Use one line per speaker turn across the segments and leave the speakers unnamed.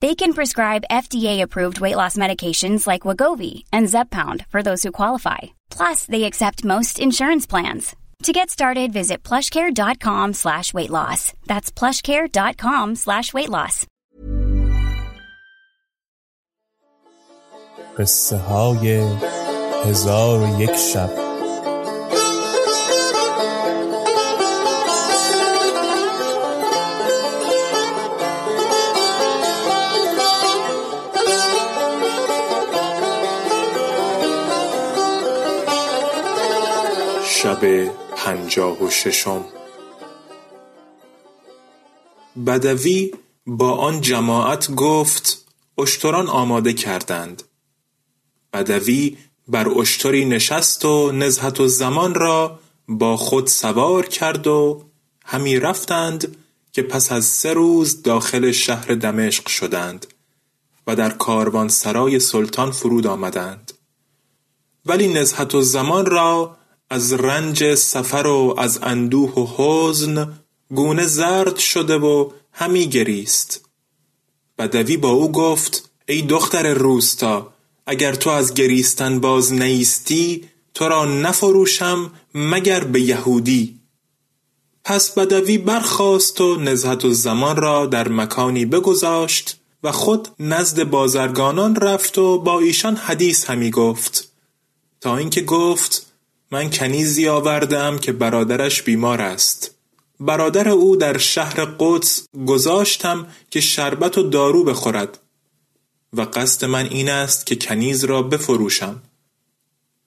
They can prescribe FDA-approved weight loss medications like Wagovi and Zepbound for those who qualify. Plus, they accept most insurance plans. To get started, visit plushcare.com slash weight loss. That's plushcare.com slash weight loss.
قصه های هزار و یک شب شب پنجاه و ششم. بدوی با آن جماعت گفت اشتران آماده کردند. بدوی بر اشتری نشست و نزهت و زمان را با خود سوار کرد و همی رفتند که پس از سه روز داخل شهر دمشق شدند و در کاروانسرای سلطان فرود آمدند. ولی نزهت و زمان را از رنج سفر و از اندوه و حزن گونه زرد شده و همی گریست. بدوی با او گفت ای دختر روستا اگر تو از گریستن باز نیستی تو را نفروشم مگر به یهودی. پس بدوی برخاست و نزهت و زمان را در مکانی بگذاشت و خود نزد بازرگانان رفت و با ایشان حدیث همی گفت. تا اینکه گفت من کنیزی آوردم که برادرش بیمار است. برادر او در شهر قدس گذاشتم که شربت و دارو بخورد و قصد من این است که کنیز را بفروشم.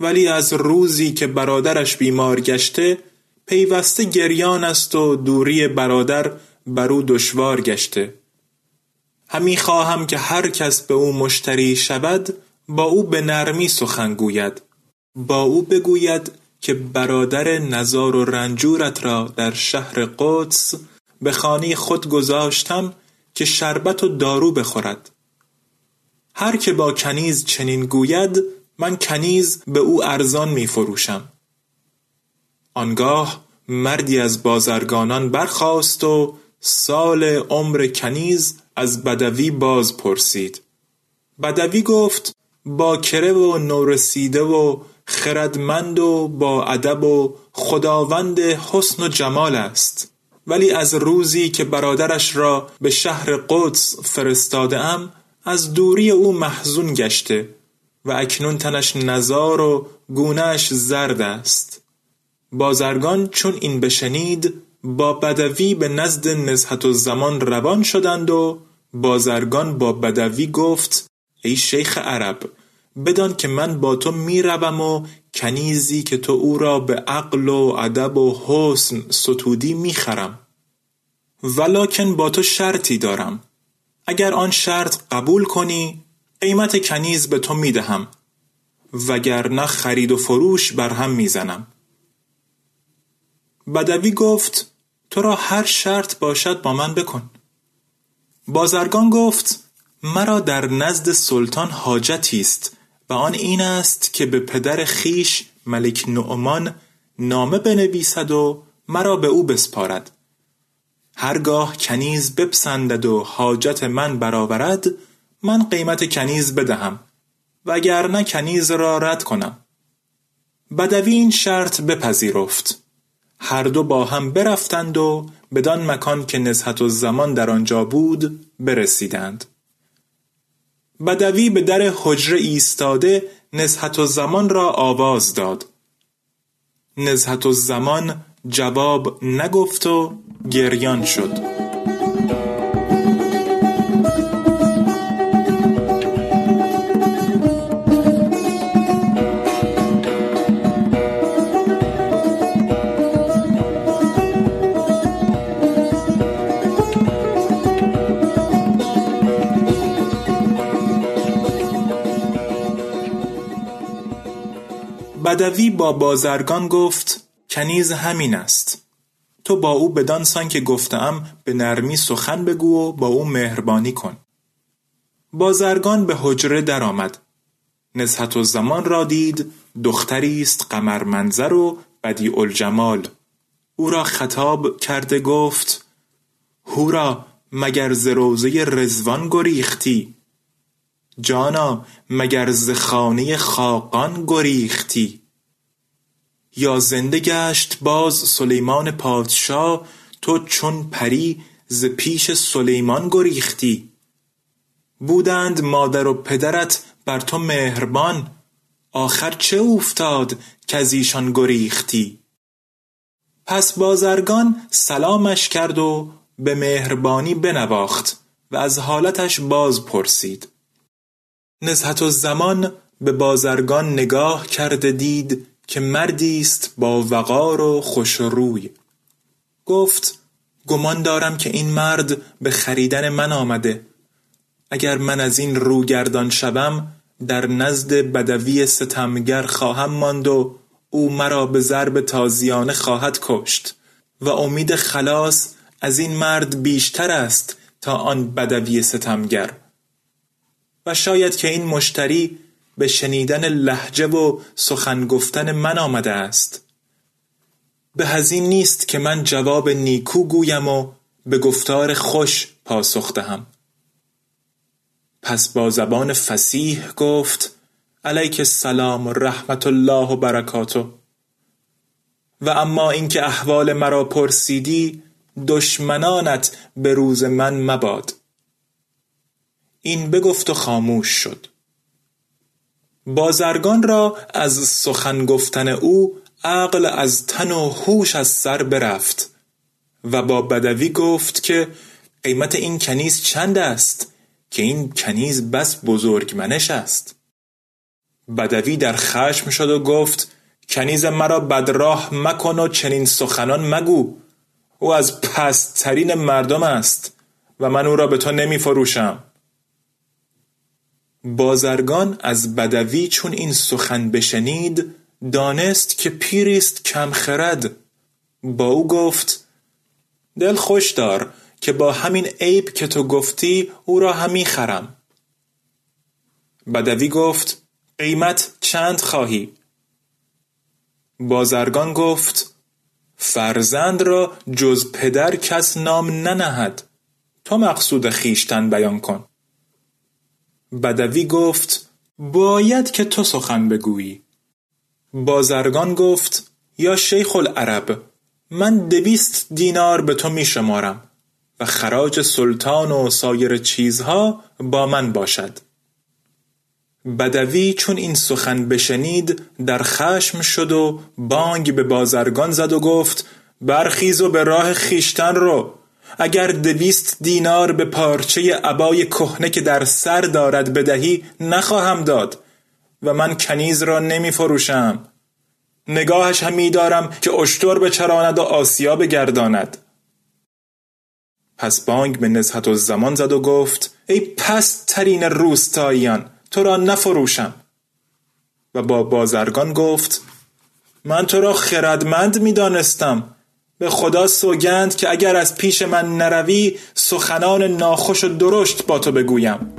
ولی از روزی که برادرش بیمار گشته پیوسته گریان است و دوری برادر بر او دشوار گشته. همی خواهم که هر کس به او مشتری شود با او به نرمی سخن گوید. با او بگوید که برادر نزار و رنجورت را در شهر قدس به خانه خود گذاشتم که شربت و دارو بخورد. هر که با کنیز چنین گوید من کنیز به او ارزان می فروشم آنگاه مردی از بازرگانان برخاست و سال عمر کنیز از بدوی باز پرسید بدوی گفت باکره و نورسیده و خردمند و با ادب و خداوند حسن و جمال است. ولی از روزی که برادرش را به شهر قدس فرستاده ام از دوری او محزون گشته و اکنون تنش نزار و گونهش زرد است. بازرگان چون این بشنید با بدوی به نزد نزهت و زمان روان شدند و بازرگان با بدوی گفت ای شیخ عرب بدان که من با تو می‌روم و کنیزی که تو او را به عقل و ادب و حسن ستودی می‌خرم. ولکن با تو شرطی دارم. اگر آن شرط قبول کنی قیمت کنیز به تو می‌دهم. وگرنه خرید و فروش بر هم می‌زنم. بدوی گفت تو را هر شرط باشد با من بکن. بازرگان گفت مرا در نزد سلطان حاجتی است. و آن این است که به پدر خیش ملک نعمان نامه بنویسد و مرا به او بسپارد. هرگاه کنیز بپسندد و حاجت من برآورد من قیمت کنیز بدهم وگرنه کنیز را رد کنم. بدوی این شرط بپذیرفت. هر دو با هم برفتند و بدان مکان که نزهت و زمان در آنجا بود برسیدند. بدوی به در حجره ایستاده نزهت و زمان را آواز داد. نزهت و زمان جواب نگفت و گریان شد. بدوی با بازرگان گفت کنیز همین است. تو با او بدان سان که گفتم به نرمی سخن بگو و با او مهربانی کن. بازرگان به حجره درآمد. نزهت و زمان را دید دختری است قمر منظر و بدی الجمال. او را خطاب کرده گفت هورا مگر ز روزه رزوان گریختی؟ جانا مگر ز خانه خاقان گریختی؟ یا زنده گشت باز سلیمان پادشاه تو چون پری ز پیش سلیمان گریختی. بودند مادر و پدرت بر تو مهربان آخر چه افتاد از ایشان گریختی؟ پس بازرگان سلامش کرد و به مهربانی بنواخت و از حالتش باز پرسید. نزهت و زمان به بازرگان نگاه کرده دید که مردی است با وقار و خوش روی. گفت گمان دارم که این مرد به خریدن من آمده. اگر من از این روگردان شوم در نزد بدوی ستمگر خواهم ماند و او مرا به ضرب تازیانه خواهد کشت و امید خلاص از این مرد بیشتر است تا آن بدوی ستمگر. و شاید که این مشتری به شنیدن لحجه و سخن گفتن من آمده است. به هزین نیست که من جواب نیکو گویم و به گفتار خوش پاسخ دهم. پس با زبان فسیح گفت علیک السلام و رحمت الله و برکاتو و اما اینکه احوال مرا پرسیدی دشمنانت به روز من مباد. این بگفت و خاموش شد. بازرگان را از سخن گفتن او عقل از تن و هوش از سر برفت و با بدوی گفت که قیمت این کنیز چند است که این کنیز بس بزرگ منش است. بدوی در خشم شد و گفت کنیز مرا بدراه مکن و چنین سخنان مگو. او از پستترین مردم است و من او را به تو نمی فروشم بازرگان از بدوی چون این سخن بشنید دانست که پیریست کم خرد. با او گفت دل خوش دار که با همین عیب که تو گفتی او را همی خرم. بدوی گفت قیمت چند خواهی؟ بازرگان گفت فرزند را جز پدر کس نام ننهد. تو مقصود خیشتن بیان کن. بدوی گفت باید که تو سخن بگویی. بازرگان گفت یا شیخ العرب من دویست دینار به تو می شمارم و خراج سلطان و سایر چیزها با من باشد. بدوی چون این سخن بشنید در خشم شد و بانگ به بازرگان زد و گفت برخیز و به راه خیشتن رو. اگر دویست دینار به پارچه عبای کهنه که در سر دارد بدهی نخواهم داد و من کنیز را نمی فروشم نگاهش هم می دارم که اشتر بچراند و آسیا بگرداند. پس بانگ به نزهت و زمان زد و گفت ای پست ترین روستاییان تو را نفروشم. و با بازرگان گفت من تو را خردمند می دانستم به خدا سوگند که اگر از پیش من نروی سخنان ناخوش و درشت با تو بگویم.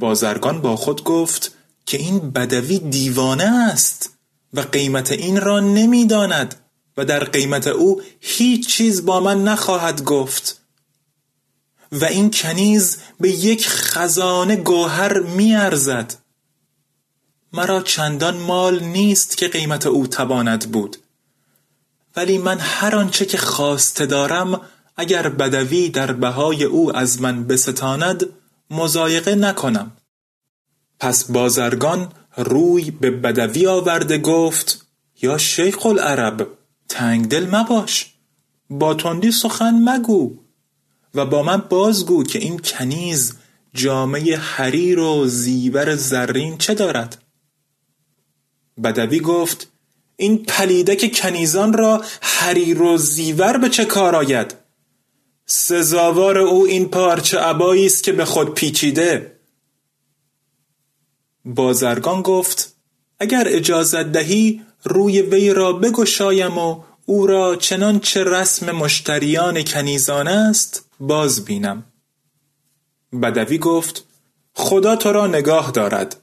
بازرگان با خود گفت که این بدوی دیوانه است و قیمت این را نمی‌داند و در قیمت او هیچ چیز با من نخواهد گفت. و این کنیز به یک خزانه گوهر میارزد. مرا چندان مال نیست که قیمت او تواند بود. ولی من هر آنچه که خواسته دارم اگر بدوی در بهای او از من بستاند مزایقه نکنم. پس بازرگان روی به بدوی آورده گفت یا شیخ العرب تنگ دل مباش با تندی سخن مگو و با من بازگو که این کنیز جامعه حریر و زیور زرین چه دارد. بدوی گفت این پلیدک کنیزان را حریر و زیور به چه کار آید؟ سزاوار او این پارچه عبایی است که به خود پیچیده. بازرگان گفت اگر اجازت دهی روی وی را بگشایم و او را چنانچه رسم مشتریان کنیزان است باز بینم. بدوی گفت خدا تو را نگاه دارد.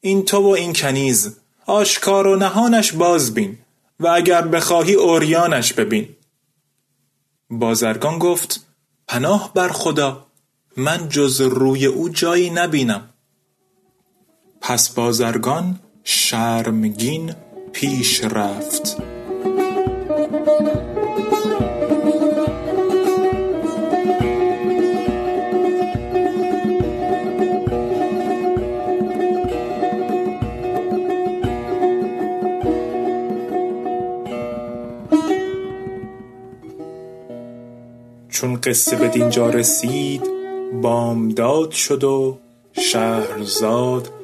این تو و این کنیز آشکار و نهانش باز بین و اگر بخواهی اوریانش ببین. بازرگان گفت پناه بر خدا من جز روی او جایی نبینم. پس بازرگان شرمگین پیش رفت. چون قصه به دینجا رسید بامداد شد و شهرزاد